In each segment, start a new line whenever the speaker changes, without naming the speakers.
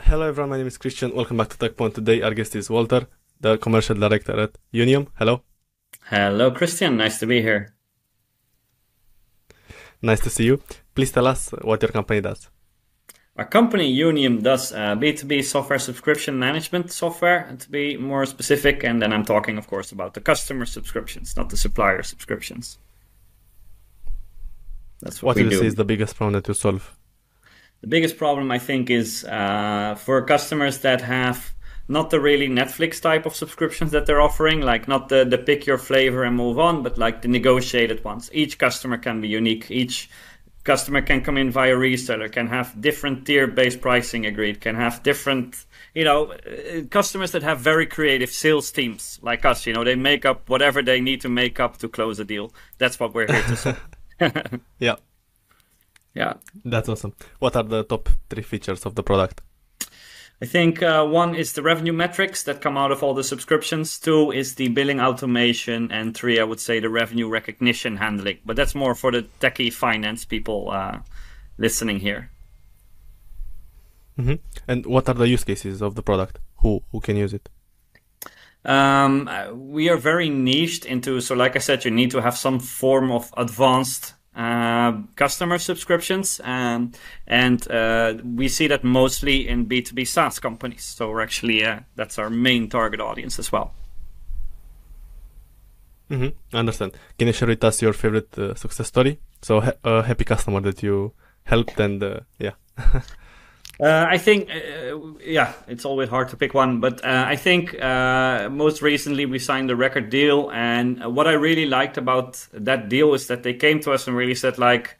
Hello everyone, my name is Christian. Welcome back to Tekpon. Today our guest is Wolter, the commercial director at Younium. Hello.
Hello, Christian. Nice to be here.
Nice to see you. Please tell us what your company does.
Our company, Younium, does uh, B2B software subscription management software, to be more specific. And then I'm talking, of course, about the customer subscriptions, not the supplier subscriptions.
That's what, what we do. What do you say is the biggest problem that you solve?
The biggest problem, I think, is uh, for customers that have not the really Netflix type of subscriptions that they're offering, like not the, the pick your flavor and move on, but like the negotiated ones. Each customer can be unique. Each customer can come in via reseller, can have different tier based pricing agreed, can have different, you know, uh, customers that have very creative sales teams like us. You know, they make up whatever they need to make up to close a deal. That's what we're here to solve.
yeah.
Yeah.
That's awesome. What are the top three features of the product?
I think uh, one is the revenue metrics that come out of all the subscriptions. Two is the billing automation, and three, I would say, the revenue recognition handling. But that's more for the techie finance people uh, listening here.
Mm-hmm. And what are the use cases of the product? Who who can use it?
Um, we are very niched into. So, like I said, you need to have some form of advanced uh, customer subscriptions, um, and uh, we see that mostly in B2B SaaS companies. So we're actually uh, that's our main target audience as well.
Mm-hmm. I understand. Can you share with us your favorite uh, success story? So ha- a happy customer that you helped, and uh, yeah.
Uh, I think, uh, yeah, it's always hard to pick one, but uh, I think uh, most recently we signed a record deal, and what I really liked about that deal is that they came to us and really said, like,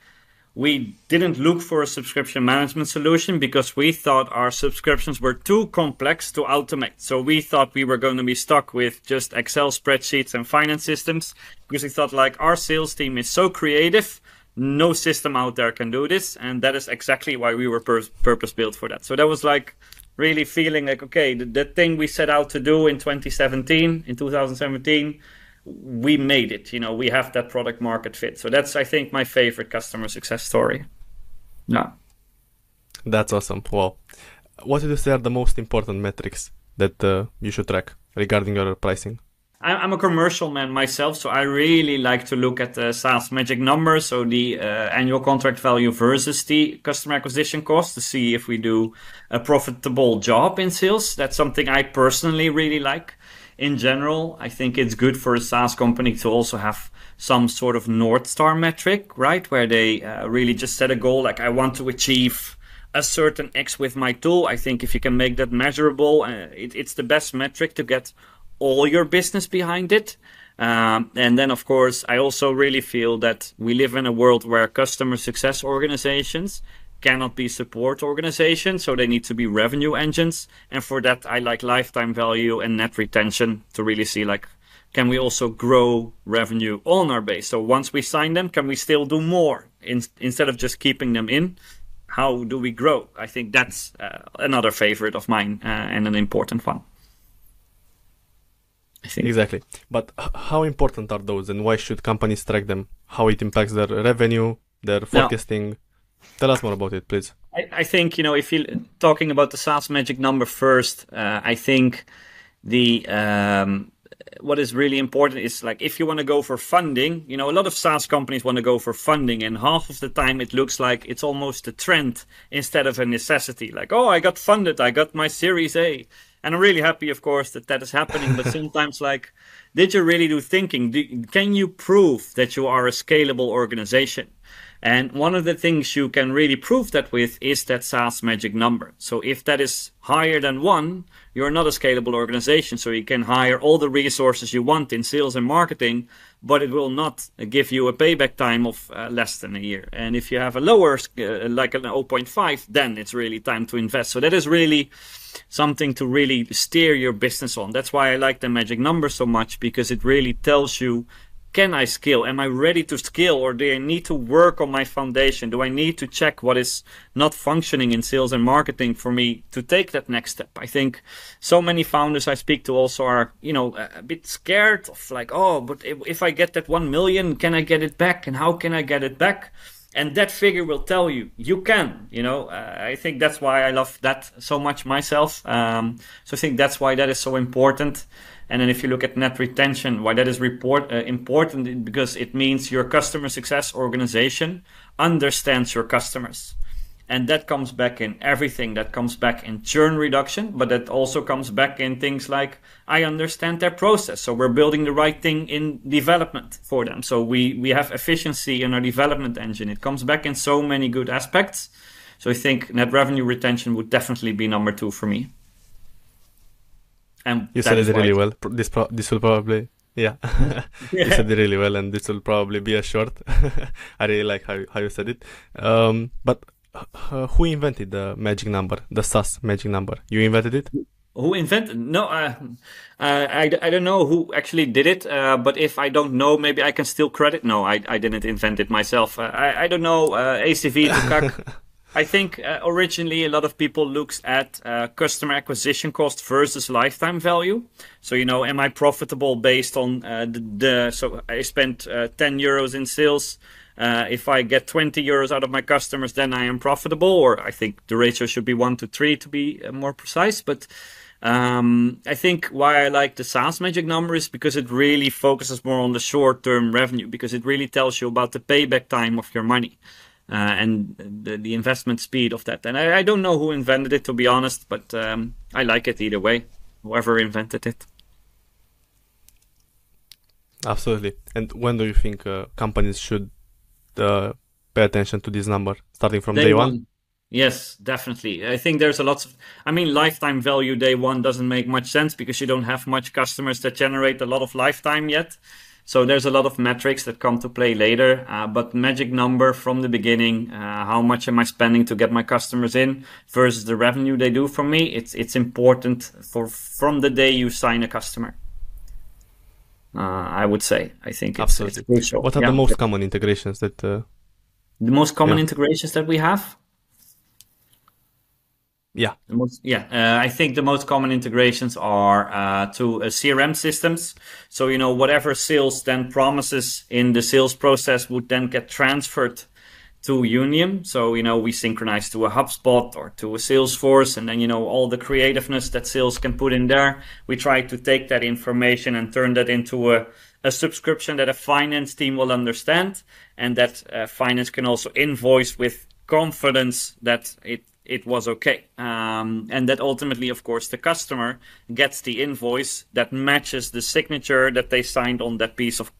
we didn't look for a subscription management solution because we thought our subscriptions were too complex to automate. So we thought we were going to be stuck with just Excel spreadsheets and finance systems because we thought like our sales team is so creative no system out there can do this and that is exactly why we were pur- purpose built for that. So that was like really feeling like okay the, the thing we set out to do in 2017 in 2017 we made it you know we have that product market fit. So that's i think my favorite customer success story. Yeah.
That's awesome. Well what do you say are the most important metrics that uh, you should track regarding your pricing
I'm a commercial man myself, so I really like to look at the SaaS magic numbers, so the uh, annual contract value versus the customer acquisition cost to see if we do a profitable job in sales. That's something I personally really like. In general, I think it's good for a SaaS company to also have some sort of North Star metric, right? Where they uh, really just set a goal like, I want to achieve a certain X with my tool. I think if you can make that measurable, uh, it, it's the best metric to get all your business behind it. Um, and then, of course, I also really feel that we live in a world where customer success organizations cannot be support organizations, so they need to be revenue engines. And for that, I like lifetime value and net retention to really see like, can we also grow revenue on our base? So once we sign them, can we still do more in, instead of just keeping them in? How do we grow? I think that's uh, another favorite of mine uh, and an important one.
Exactly. But how important are those and why should companies track them? How it impacts their revenue, their forecasting? Tell us more about it, please.
I, I, think, you know, if you're talking about the SaaS magic number first, uh, I think the um, what is really important is like if you want to go for funding, you know, a lot of SaaS companies want to go for funding, and half of the time it looks like it's almost a trend instead of a necessity. Like, oh, I got funded, I got my Series A. And I'm really happy, of course, that that is happening. But sometimes, like, did you really do thinking? Do, can you prove that you are a scalable organization? And one of the things you can really prove that with is that SaaS magic number. So if that is higher than one, you're not a scalable organization. So you can hire all the resources you want in sales and marketing, but it will not give you a payback time of uh, less than a year. And if you have a lower, uh, like an 0.5, then it's really time to invest. So that is really something to really steer your business on. That's why I like the magic number so much because it really tells you can I scale? Am I ready to scale or do I need to work on my foundation? Do I need to check what is not functioning in sales and marketing for me to take that next step? I think so many founders I speak to also are, you know, a bit scared of like, oh, but if, I get that 1 million, can I get it back? And how can I get it back? and that figure will tell you you can you know uh, i think that's why i love that so much myself um, so i think that's why that is so important and then if you look at net retention why that is report uh, important because it means your customer success organization understands your customers. And that comes back in everything. That comes back in churn reduction but that also comes back in things like i understand their process. So we're building the right thing in development for them. So we we have efficiency in our development engine. It comes back in so many good aspects. So i think net revenue retention would definitely be number two for me
and you said it really well this pro- this will probably yeah, you said it really well, and this will probably be a short. I really like how how you said it. Um, but uh, who invented the magic number, the SaaS magic number? You invented it?
Who invented? No, uh, uh, I, I don't know who actually did it. Uh, but if I don't know, maybe I can still credit. No, I, I didn't invent it myself. Uh, I, I don't know uh, ACV to CAC. I think uh, originally a lot of people looks at customer acquisition cost versus lifetime value. So you know, am I profitable based on the, the, So I spent 10 euros in sales. Uh, if I get 20 euros out of my customers, then I am profitable. Or I think the ratio should be one to three to be uh, more precise. But um, I think why I like the SaaS magic number is because it really focuses more on the short term revenue because it really tells you about the payback time of your money. Uh, and the, the investment speed of that. And I, I, don't know who invented it, to be honest, but um, I like it either way, whoever invented it.
Absolutely. And when do you think uh, companies should uh, pay attention to this number starting from day, day one. one.
Yes, definitely. I think there's a lot of. I mean, lifetime value day one doesn't make much sense because you don't have much customers that generate a lot of lifetime yet. So there's a lot of metrics that come to play later. Uh, but magic number from the beginning, uh, how much am I spending to get my customers in versus the revenue they do for me? It's it's important for from the day you sign a customer. Uh, I would say. I think it's, Absolutely. it's crucial.
What are yeah. the most common integrations that? Uh,
the most common yeah. integrations that we have.
Yeah.
Most, yeah. Uh, I think the most common integrations are uh, to uh, CRM systems. So, you know, whatever sales then promises in the sales process would then get transferred to Younium. So, you know, we synchronize to a HubSpot or to a Salesforce, and then, you know, all the creativeness that sales can put in there. We try to take that information and turn that into a, a subscription that a finance team will understand, and that uh, finance can also invoice with confidence that it it was okay. Um, and that ultimately, of course, the customer gets the invoice that matches the signature that they signed on that piece of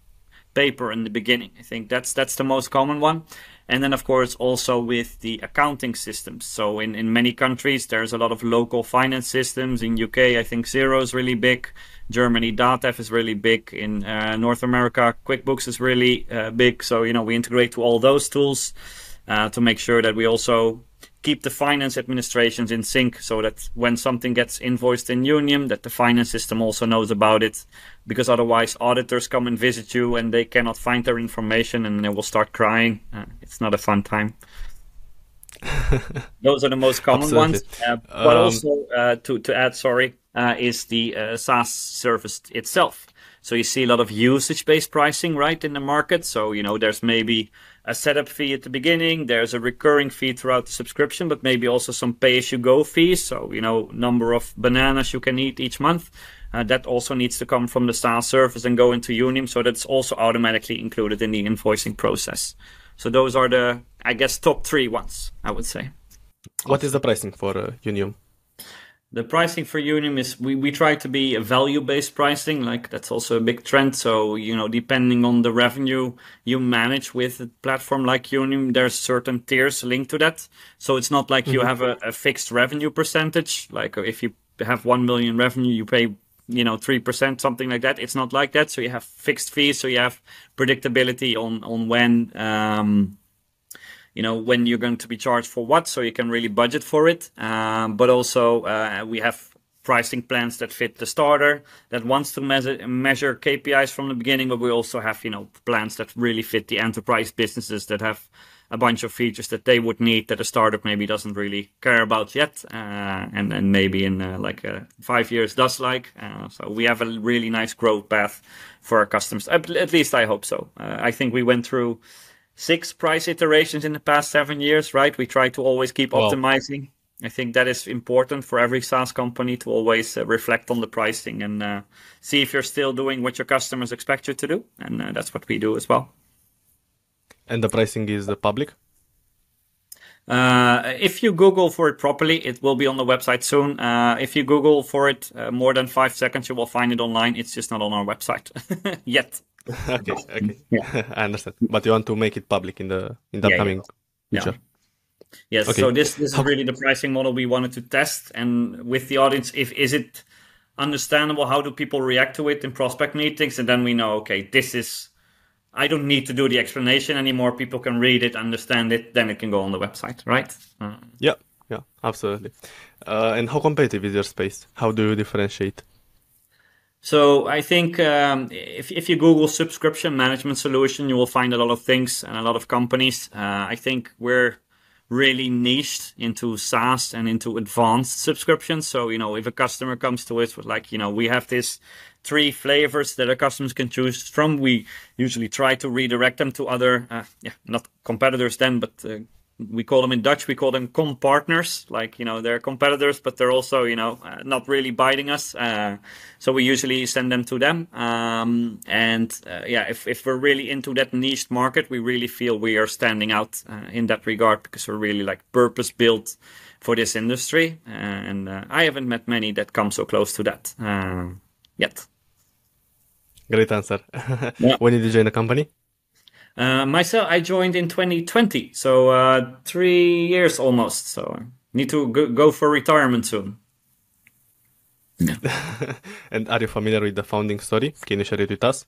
paper in the beginning. I think that's that's the most common one. And then, of course, also with the accounting systems. So in, in many countries, there's a lot of local finance systems. In UK, I think Xero is really big. Germany, Datev is really big. In uh, North America, QuickBooks is really uh, big. So, you know, we integrate to all those tools uh, to make sure that we also keep the finance administrations in sync so that when something gets invoiced in Younium that the finance system also knows about it. Because otherwise, auditors come and visit you and they cannot find their information and they will start crying. Uh, it's not a fun time. Those are the most common Absolutely. ones. Uh, but um, also, uh, to, to add, sorry, uh, is the uh, SaaS service itself. So you see a lot of usage based pricing, right, in the market. So, you know, there's maybe a setup fee at the beginning. There's a recurring fee throughout the subscription, but maybe also some pay as you go fees. So, you know, number of bananas you can eat each month. Uh, that also needs to come from the SaaS service and go into Younium. So that's also automatically included in the invoicing process. So those are the, I guess, top three ones, I would say.
What is the pricing for uh, Younium?
The pricing for Younium is we, we try to be a value based pricing. Like that's also a big trend. So, you know, depending on the revenue you manage with a platform like Younium, there's certain tiers linked to that. So it's not like mm-hmm. you have a, a, fixed revenue percentage. Like if you have 1 million revenue, you pay, you know, 3%, something like that. It's not like that. So you have fixed fees. So you have predictability on, on when, um, you know when you're going to be charged for what, so you can really budget for it. Um, but also uh, we have pricing plans that fit the starter that wants to measure, measure KPIs from the beginning, but we also have you know plans that really fit the enterprise businesses that have a bunch of features that they would need that a startup maybe doesn't really care about yet, uh, and and maybe in uh, like uh, five years does like. Uh, so we have a really nice growth path for our customers. At, at least I hope so. Uh, I think we went through six price iterations in the past seven years, right? We try to always keep
Wow.
optimizing. I think that is important for every SaaS company to always uh, reflect on the pricing and uh, see if you're still doing what your customers expect you to do. And uh, that's what we do as well.
And the pricing is the public.
Uh, if you Google for it properly, it will be on the website soon. Uh, if you Google for it uh, more than five seconds, you will find it online. It's just not on our website yet.
okay, okay,
Yeah.
I understand. But you want to make it public in the in the
Yeah, yeah.
upcoming
Yeah.
future.
Yes.
Okay.
So this, this is really the pricing model we wanted to test, and with the audience, if is it understandable? How do people react to it in prospect meetings? And then we know, okay, this is. I don't need to do the explanation anymore. People can read it, understand it, then it can go on the website, right? Uh,
Yeah, yeah, absolutely. Uh, and how competitive is your space? How do you differentiate?
So I think um, if if you Google subscription management solution, you will find a lot of things and a lot of companies. Uh, I think we're really niched into SaaS and into advanced subscriptions. So you know, if a customer comes to us with like, you know, we have this three flavors that our customers can choose from, we usually try to redirect them to other, uh, yeah, not competitors then, but uh, we call them in Dutch, we call them com partners. Like, you know, they're competitors, but they're also, you know, uh, not really biting us. Uh, so we usually send them to them. Um, and uh, yeah, if, if we're really into that niche market, we really feel we are standing out uh, in that regard because we're really like purpose built for this industry. Uh, and uh, I haven't met many that come so close to that yet.
Great answer.
Yeah.
when did you join the company?
Uh, myself, I joined in 2020, so uh, three years almost. So need to go, go for retirement soon.
and are you familiar with the founding story? Can you share it with us?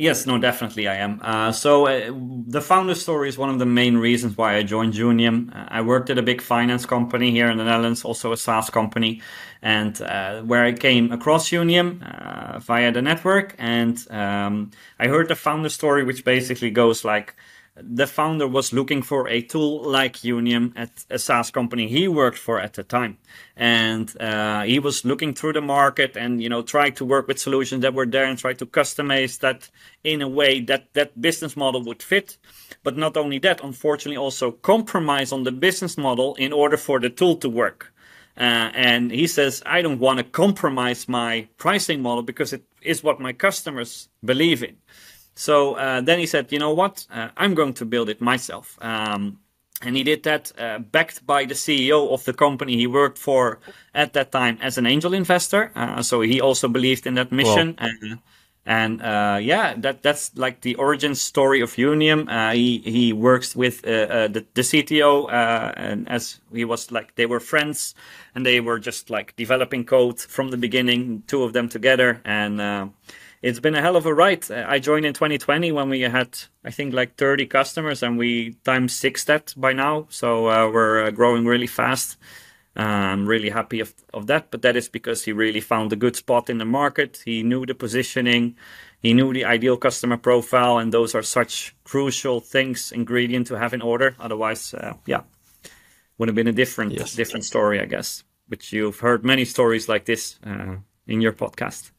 Yes, no, definitely I am. Uh, so uh, the founder story is one of the main reasons why I joined Younium. Uh, I worked at a big finance company here in the Netherlands, also a SaaS company, and uh, where I came across Younium uh, via the network, and um, I heard the founder story, which basically goes like. The founder was looking for a tool like Younium at a SaaS company he worked for at the time, and uh, he was looking through the market and you know tried to work with solutions that were there and try to customize that in a way that that business model would fit. But not only that, unfortunately, also compromise on the business model in order for the tool to work. Uh, and he says, I don't want to compromise my pricing model because it is what my customers believe in. So uh, then he said, you know what? Uh, I'm going to build it myself. Um, and he did that uh, backed by the CEO of the company he worked for at that time as an angel investor. Uh, so he also believed in that mission. And, and uh, yeah, that that's like the origin story of Younium. Uh, he he works with uh, uh, the, the CTO, uh, and as he was like they were friends, and they were just like developing code from the beginning, two of them together, and uh, it's been a hell of a ride. Uh, I joined in 2020 when we had, I think, like 30 customers, and we times six that by now. So uh, we're uh, growing really fast. Uh, I'm really happy of, of that, but that is because he really found a good spot in the market. He knew the positioning, he knew the ideal customer profile, and those are such crucial things, ingredient to have in order. Otherwise, uh, yeah, would have been a different
Yes.
different story, I guess. Which you've heard many stories like this uh, in your podcast.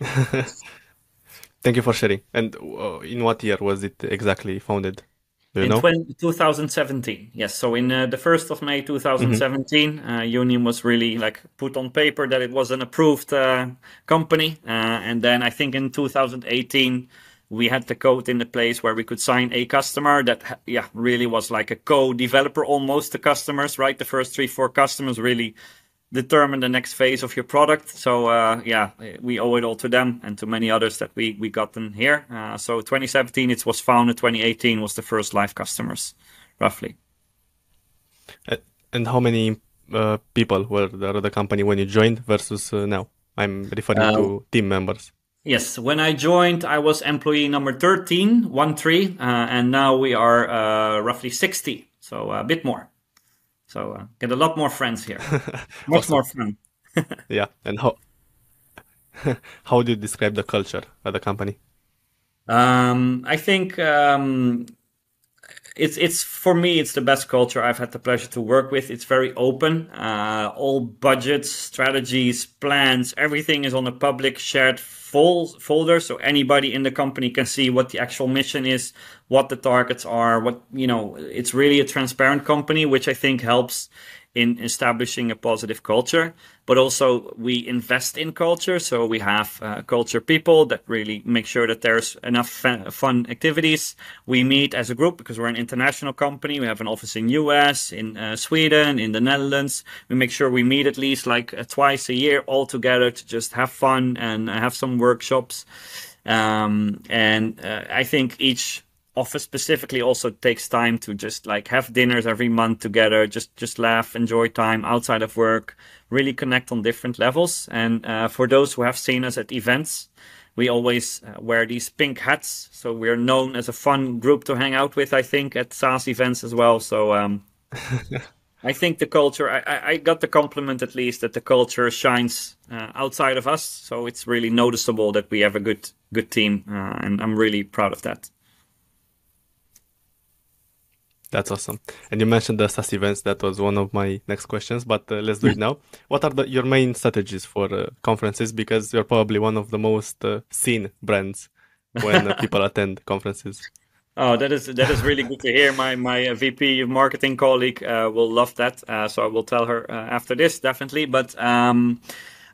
Thank you for sharing. And uh, in what year was it exactly founded? Do you
in
know?
20, 2017 yes so in uh, the 1st of may 2017 uh, Younium was really like put on paper that it was an approved uh, company uh, and then i think in 2018 we had the code in the place where we could sign a customer that yeah really was like a co-developer almost to customers right the first three four customers really determine the next phase of your product. So uh, yeah, we owe it all to them and to many others that we we got them here. Uh, so 2017 it was founded. 2018 was the first live customers, roughly.
Uh, and how many uh, people were there at the company when you joined versus uh, now? I'm referring to team members.
Yes, when I joined, I was employee number 13, one three, uh, and now we are uh, roughly 60, so a bit more. So uh, get a lot more friends here, much more fun.
Yeah. And how how do you describe the culture at the company?
Um, I think um, it's it's for me it's the best culture I've had the pleasure to work with. It's very open. Uh, all budgets, strategies, plans, everything is on a public shared folder, so anybody in the company can see what the actual mission is, what the targets are. What you know, it's really a transparent company, which I think helps in establishing a positive culture, but also we invest in culture. So we have uh, culture people that really make sure that there's enough fun activities. We meet as a group because we're an international company. We have an office in US, in uh, Sweden, in the Netherlands. We make sure we meet at least like uh, twice a year all together to just have fun and have some workshops. Um, and uh, I think each office specifically also takes time to just like have dinners every month together just just laugh enjoy time outside of work really connect on different levels and uh, for those who have seen us at events we always uh, wear these pink hats so we're known as a fun group to hang out with i think at SaaS events as well so um, I think the culture, I, I, got the compliment at least that the culture shines uh, outside of us. So it's really noticeable that we have a good, good team. Uh, and I'm really proud of that.
That's awesome. And you mentioned the SaaS events. That was one of my next questions, but uh, let's do it now. What are the, your main strategies for uh, conferences? Because you're probably one of the most uh, seen brands when uh, people attend conferences.
Oh, that is that is really good to hear. My my uh, VP of marketing colleague uh, will love that, so I will tell her after this definitely. But um,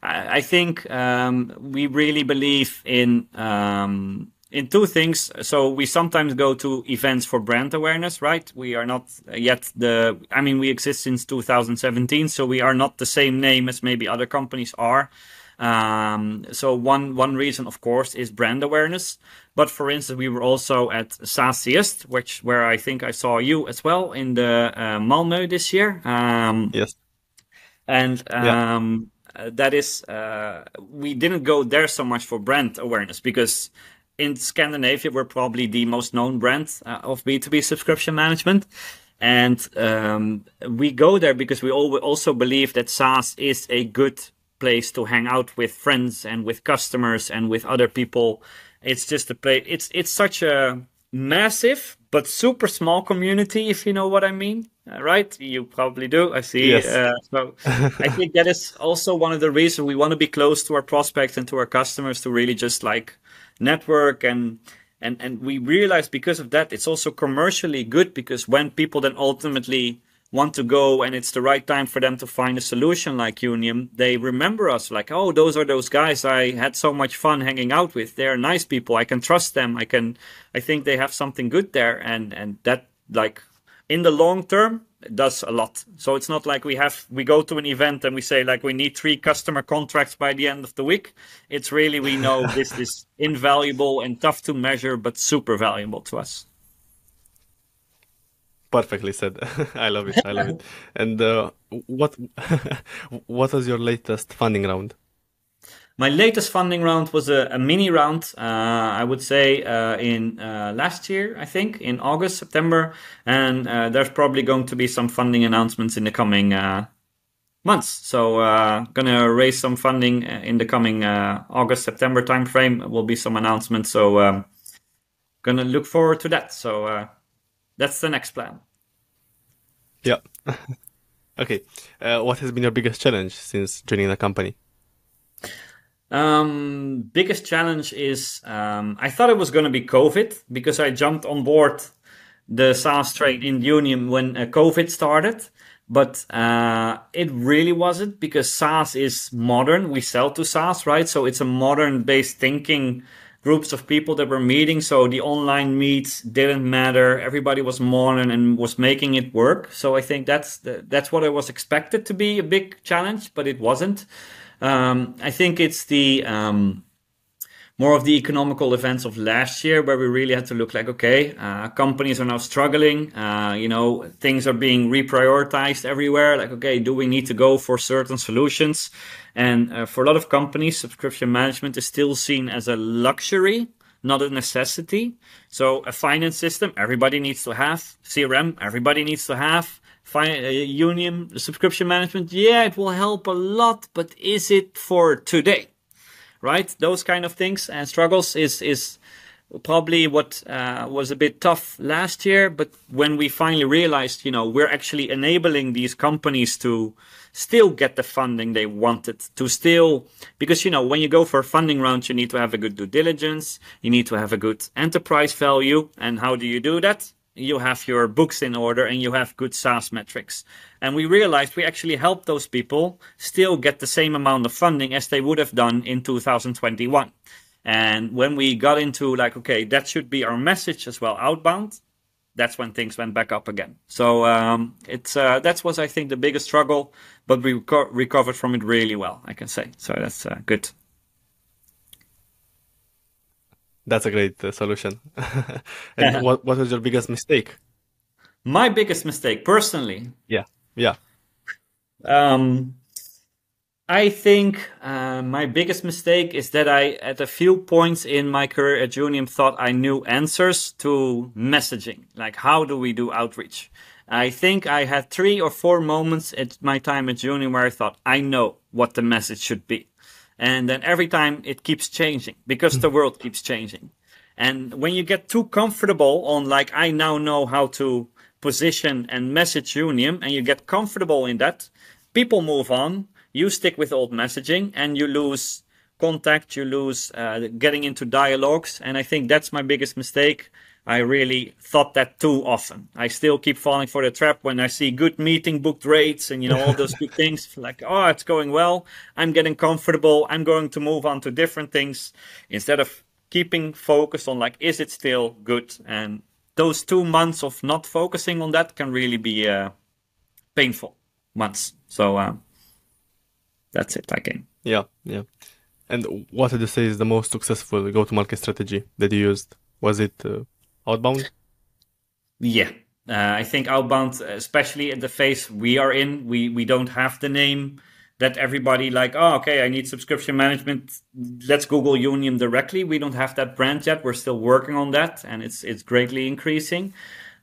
I, I, think um, we really believe in um, in two things. So we sometimes go to events for brand awareness, right? We are not yet the, I mean, we exist since 2017, so we are not the same name as maybe other companies are. Um, so one one reason, of course, is brand awareness. But for instance, we were also at SaaSiest, which where I think I saw you as well in the uh, Malmö this year. Um,
yes.
And um, yeah. that is, uh, we didn't go there so much for brand awareness because in Scandinavia, we're probably the most known brand uh, of B2B subscription management. And um, we go there because we also believe that SaaS is a good place to hang out with friends and with customers and with other people. It's just a place. It's it's such a massive but super small community, if you know what I mean. Uh, right? You probably do. I see.
Yes.
Uh, so I think that is also one of the reasons we want to be close to our prospects and to our customers to really just like network and and and we realize because of that it's also commercially good because when people then ultimately want to go and it's the right time for them to find a solution like Younium they remember us like, oh, those are those guys I had so much fun hanging out with. They're nice people. I can trust them. I can, I think they have something good there. And, and that like in the long term, does a lot. So it's not like we have we go to an event and we say like we need three customer contracts by the end of the week. It's really we know this is invaluable and tough to measure, but super valuable to us.
Perfectly said. I love it. I love it. And uh, what what was your latest funding round?
My latest funding round was a, a mini round, uh, I would say, uh, in uh, last year, I think, in August, September. And uh, there's probably going to be some funding announcements in the coming uh, months. So, uh, gonna raise some funding in the coming August, September timeframe. Will be some announcements. So, um, gonna look forward to that. So, that's the next plan.
Yeah. okay. what has been your biggest challenge since joining the company?
Um, biggest challenge is um, I thought it was going to be COVID because I jumped on board the SaaS trade in Younium when uh, COVID started, but uh, it really wasn't because SaaS is modern. We sell to SaaS, right? So it's a modern based thinking groups of people that were meeting. So the online meets didn't matter. Everybody was modern and was making it work. So I think that's the, that's what I was expected to be a big challenge, but it wasn't. Um, I think it's the um, more of the economical events of last year where we really had to look like, okay, uh, companies are now struggling. Uh, you know, things are being reprioritized everywhere. Like, okay, do we need to go for certain solutions? And uh, for a lot of companies, subscription management is still seen as a luxury not a necessity. So a finance system, everybody needs to have. CRM, everybody needs to have. Uh, Younium subscription management, yeah, it will help a lot, but is it for today? Right? Those kind of things and struggles is is probably what uh, was a bit tough last year. But when we finally realized, you know, we're actually enabling these companies to still get the funding they wanted to still, because, you know, when you go for a funding round, you need to have a good due diligence. You need to have a good enterprise value. And how do you do that? You have your books in order and you have good SaaS metrics. And we realized we actually helped those people still get the same amount of funding as they would have done in 2021. And when we got into like, okay, that should be our message as well outbound, that's when things went back up again. So um, it's uh, that was I think the biggest struggle, but we reco- recovered from it really well. I can say so. That's uh, good.
That's a great uh, solution. and what what was your biggest mistake?
My biggest mistake, personally.
Yeah, yeah.
Um, I think uh, my biggest mistake is that I, at a few points in my career at Younium, thought I knew answers to messaging. Like, how do we do outreach? I think I had three or four moments at my time at Younium where I thought, I know what the message should be. And then every time it keeps changing because the world keeps changing. And when you get too comfortable on, like, I now know how to position and message Younium, and you get comfortable in that, people move on you stick with old messaging and you lose contact, you lose uh, getting into dialogues. And I think that's my biggest mistake. I really thought that too often. I still keep falling for the trap when I see good meeting booked rates and you know all those good things. Like, oh, it's going well. I'm getting comfortable. I'm going to move on to different things instead of keeping focused on like, is it still good? And those two months of not focusing on that can really be uh, painful months. So uh, that's it, I think.
Yeah, yeah. And what would you say is the most successful go-to-market strategy that you used? Was it uh, outbound?
Yeah, uh, I think outbound, especially at the phase we are in, we we don't have the name that everybody like. Oh, okay, I need subscription management. Let's Google Younium directly. We don't have that brand yet. We're still working on that, and it's it's greatly increasing.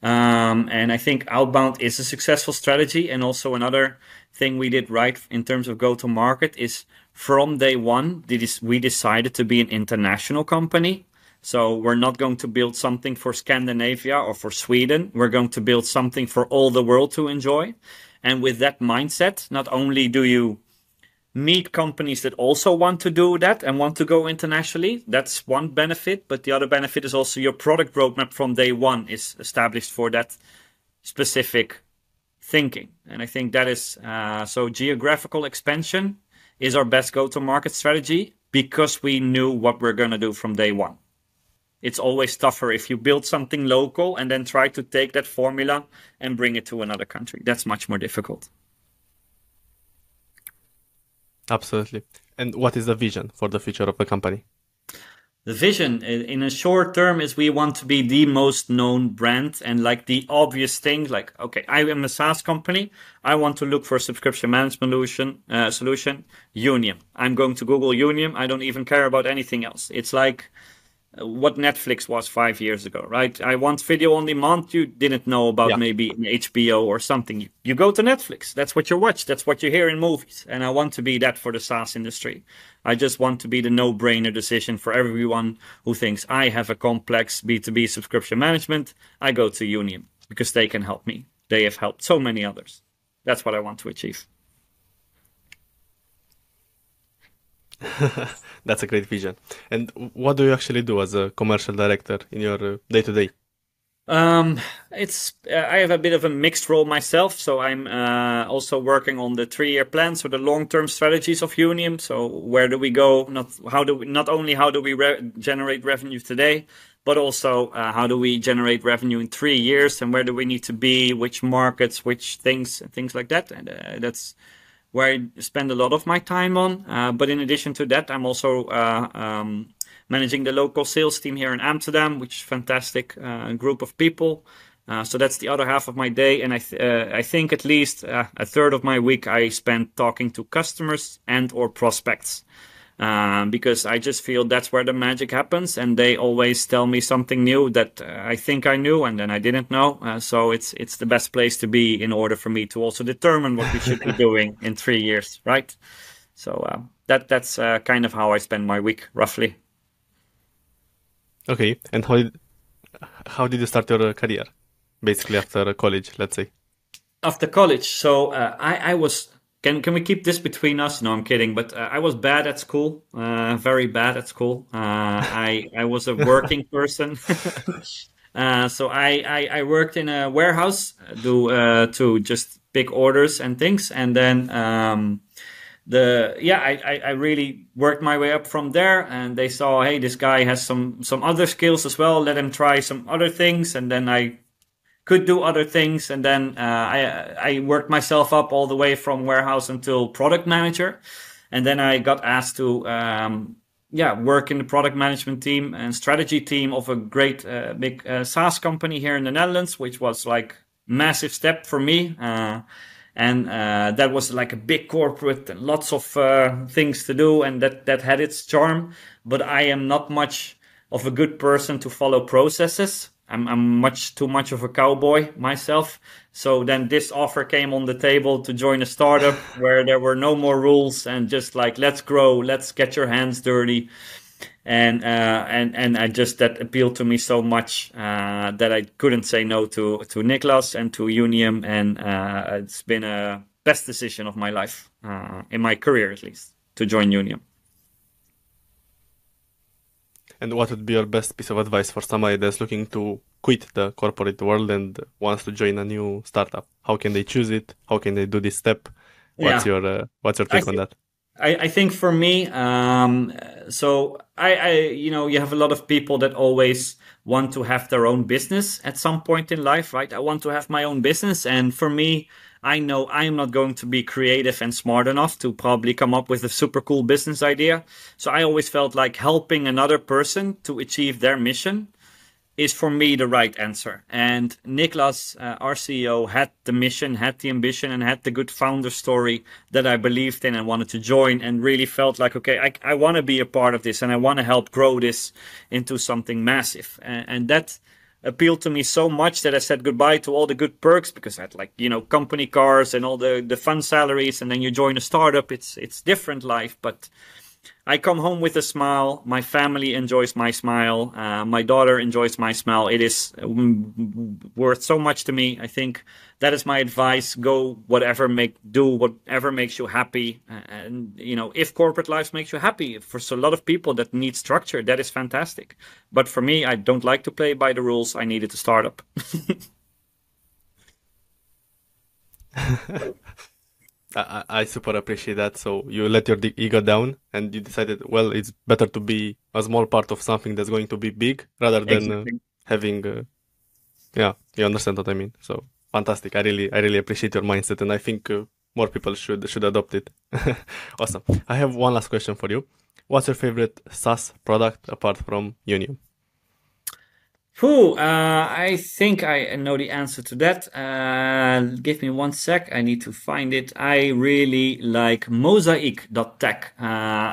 Um, and I think outbound is a successful strategy. And also another thing we did right in terms of go to market is from day one, we decided to be an international company. So we're not going to build something for Scandinavia or for Sweden. We're going to build something for all the world to enjoy. And with that mindset, not only do you meet companies that also want to do that and want to go internationally. That's one benefit. But the other benefit is also your product roadmap from day one is established for that specific thinking. And I think that is uh, so geographical expansion is our best go to market strategy because we knew what we're going to do from day one. It's always tougher if you build something local and then try to take that formula and bring it to another country. That's much more difficult.
Absolutely. And what is the vision for the future of the company?
The vision in a short term is we want to be the most known brand and like the obvious thing, like, okay, I am a SaaS company. I want to look for a subscription management solution, uh, solution, Younium. I'm going to Google Younium. I don't even care about anything else. It's like, Uh, what Netflix was five years ago, right? I want video on demand. You didn't know about yeah. maybe HBO or something. You go to Netflix. That's what you watch. That's what you hear in movies. And I want to be that for the SaaS industry. I just want to be the no brainer decision for everyone who thinks I have a complex B2B subscription management. I go to Younium because they can help me. They have helped so many others. That's what I want to achieve.
That's a great vision. And what do you actually do as a commercial director in your day to day?
Um, it's uh, I have a bit of a mixed role myself, so I'm uh, also working on the three-year plan, so the long-term strategies of Younium. So where do we go? Not how do we, not only how do we re- generate revenue today, but also uh, how do we generate revenue in three years, and where do we need to be? Which markets? Which things? Things like that. And uh, that's where I spend a lot of my time on. Uh, but in addition to that, I'm also uh, um, managing the local sales team here in Amsterdam, which is a fantastic uh, group of people. Uh, so that's the other half of my day, and I th- uh, I think at least uh, a third of my week I spend talking to customers and or prospects um, because I just feel that's where the magic happens. And they always tell me something new that uh, I think I knew and then I didn't know. Uh, so it's it's the best place to be in order for me to also determine what we should be doing in three years, right? So uh, that that's uh, kind of how I spend my week, roughly.
Okay, and how did, how did you start your career? Basically, after college, let's say.
After college, so uh, I I was can can we keep this between us? No, I'm kidding. But uh, I was bad at school, uh, very bad at school. Uh, I I was a working person, uh, so I, I, I worked in a warehouse do uh, to just pick orders and things, and then um, the yeah I, I really worked my way up from there, and they saw hey this guy has some some other skills as well. Let him try some other things, and then I could do other things. And then uh, I I worked myself up all the way from warehouse until product manager, and then I got asked to um, yeah work in the product management team and strategy team of a great uh, big uh, SaaS company here in the Netherlands, which was like massive step for me. Uh, and uh, that was like a big corporate and lots of uh, things to do, and that that had its charm. But I am not much of a good person to follow processes. I'm, I'm much too much of a cowboy myself. So then this offer came on the table to join a startup where there were no more rules and just like let's grow, let's get your hands dirty, and uh, and and I just that appealed to me so much uh, that I couldn't say no to to Niklas and to Younium, and uh, it's been a best decision of my life uh, in my career at least to join Younium.
And what would be your best piece of advice for somebody that's looking to quit the corporate world and wants to join a new startup? How can they choose it? How can they do this step? What's yeah. your uh, What's your take on that?
I, I, think for me, um, so I, I, you know, you have a lot of people that always want to have their own business at some point in life, right? I want to have my own business, and for me, I know I'm not going to be creative and smart enough to probably come up with a super cool business idea. So I always felt like helping another person to achieve their mission is for me the right answer. And Niklas, uh, our CEO, had the mission, had the ambition, and had the good founder story that I believed in and wanted to join, and really felt like, okay, I, I want to be a part of this and I want to help grow this into something massive. And, and that appealed to me so much that I said goodbye to all the good perks because I had like you know company cars and all the the fun salaries, and then you join a startup. It's it's different life, but I come home with a smile. My family enjoys my smile. Uh, my daughter enjoys my smile. It is mm, worth so much to me. I think that is my advice. Go whatever make do whatever makes you happy. And you know, if corporate life makes you happy, for a lot of people that need structure, that is fantastic. But for me, I don't like to play by the rules. I needed to start up.
I, I super appreciate that. So you let your ego down and you decided, well, it's better to be a small part of something that's going to be big rather than exactly. uh, having, uh, yeah, you understand what I mean. So fantastic. I really, I really appreciate your mindset and I think uh, more people should, should adopt it. awesome. I have one last question for you. What's your favorite SaaS product apart from Younium?
Whew, uh, I think I know the answer to that. Uh, give me one sec. I need to find it. I really like Mosaic.tech. Uh,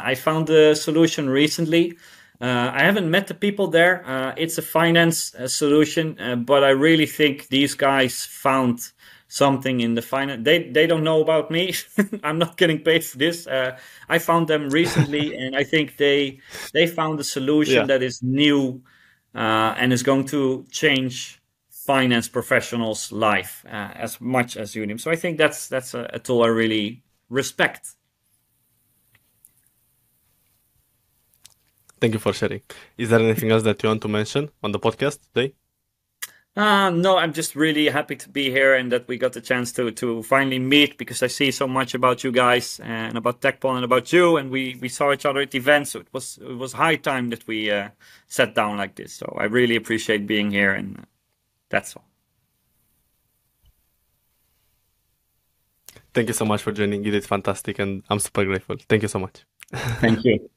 I found the solution recently. Uh, I haven't met the people there. Uh, it's a finance uh, solution, but I really think these guys found something in the finance. They they don't know about me. I'm not getting paid for this. I found them recently, and I think they they found a solution yeah. that is new uh, and is going to change finance professionals' life uh, as much as Younium. So I think that's that's a, a tool I really respect.
Thank you for sharing. Is there anything else that you want to mention on the podcast today?
Uh, no, I'm just really happy to be here and that we got the chance to to finally meet because I see so much about you guys and about Tekpon and about you, and we, we saw each other at events. So it was it was high time that we uh, sat down like this. So I really appreciate being here, and that's all.
Thank you so much for joining. You did fantastic, and I'm super grateful. Thank you so much.
Thank you.